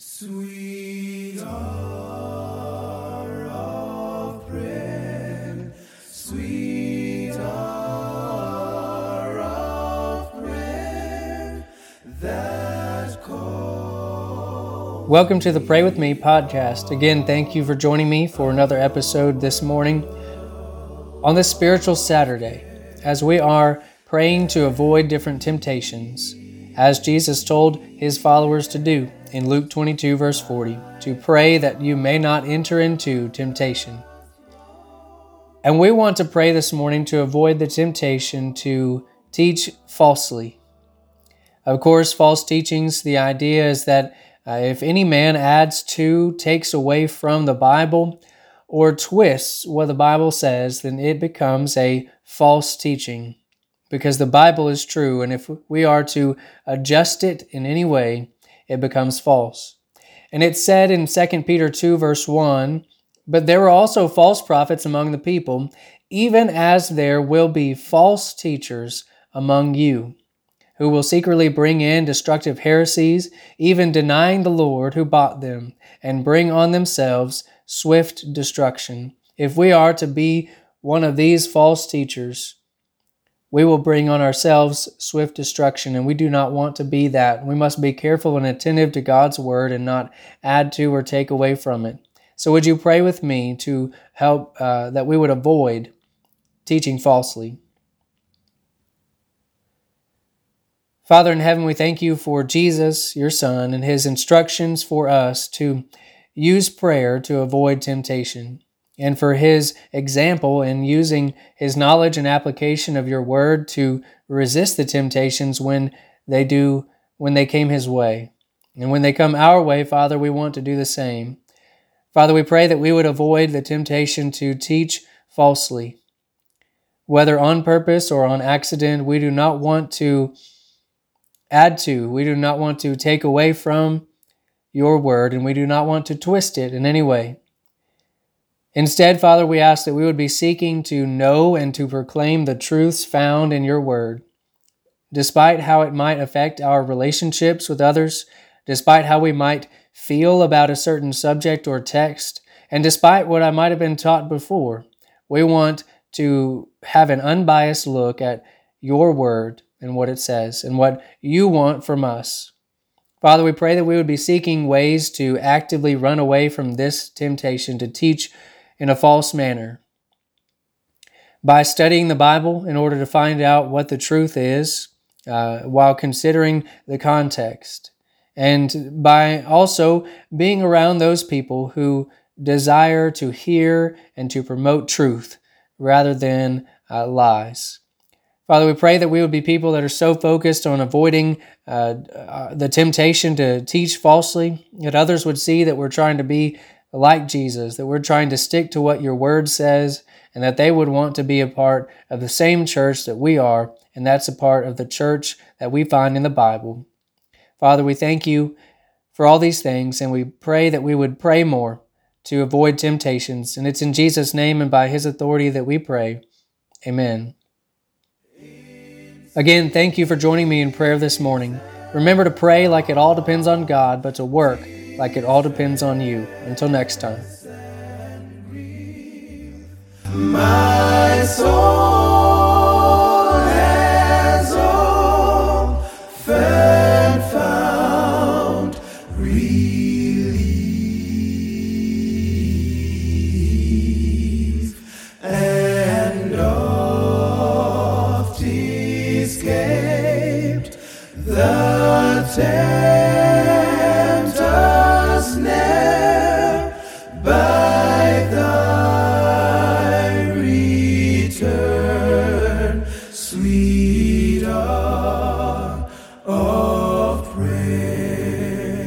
Sweet hour of prayer, sweet hour of prayer that call. Welcome to the Pray With Me podcast. Again, thank you for joining me for another episode this morning on this spiritual Saturday as we are praying to avoid different temptations, as Jesus told his followers to do in Luke 22, verse 40, to pray that you may not enter into temptation. And we want to pray this morning to avoid the temptation to teach falsely. Of course, false teachings, the idea is that uh, if any man adds to, takes away from the Bible, or twists what the Bible says, then it becomes a false teaching. Because the Bible is true, and if we are to adjust it in any way, it becomes false. And it said in 2 Peter 2, verse 1 But there were also false prophets among the people, even as there will be false teachers among you, who will secretly bring in destructive heresies, even denying the Lord who bought them, and bring on themselves swift destruction. If we are to be one of these false teachers, we will bring on ourselves swift destruction, and we do not want to be that. We must be careful and attentive to God's word and not add to or take away from it. So, would you pray with me to help uh, that we would avoid teaching falsely? Father in heaven, we thank you for Jesus, your Son, and his instructions for us to use prayer to avoid temptation and for his example in using his knowledge and application of your word to resist the temptations when they do when they came his way. And when they come our way, Father, we want to do the same. Father, we pray that we would avoid the temptation to teach falsely. Whether on purpose or on accident, we do not want to add to, we do not want to take away from your word, and we do not want to twist it in any way. Instead, Father, we ask that we would be seeking to know and to proclaim the truths found in your word. Despite how it might affect our relationships with others, despite how we might feel about a certain subject or text, and despite what I might have been taught before, we want to have an unbiased look at your word and what it says and what you want from us. Father, we pray that we would be seeking ways to actively run away from this temptation to teach in a false manner. By studying the Bible in order to find out what the truth is, uh, while considering the context, and by also being around those people who desire to hear and to promote truth rather than uh, lies. Father, we pray that we would be people that are so focused on avoiding uh, uh, the temptation to teach falsely that others would see that we're trying to be like Jesus, that we're trying to stick to what your word says, and that they would want to be a part of the same church that we are, and that's a part of the church that we find in the Bible. Father, we thank you for all these things, and we pray that we would pray more to avoid temptations. And it's in Jesus' name and by his authority that we pray. Amen. Again, thank you for joining me in prayer this morning. Remember to pray like it all depends on God, but to work like it all depends on you. Until next time. My soul has often found relief and oft escaped the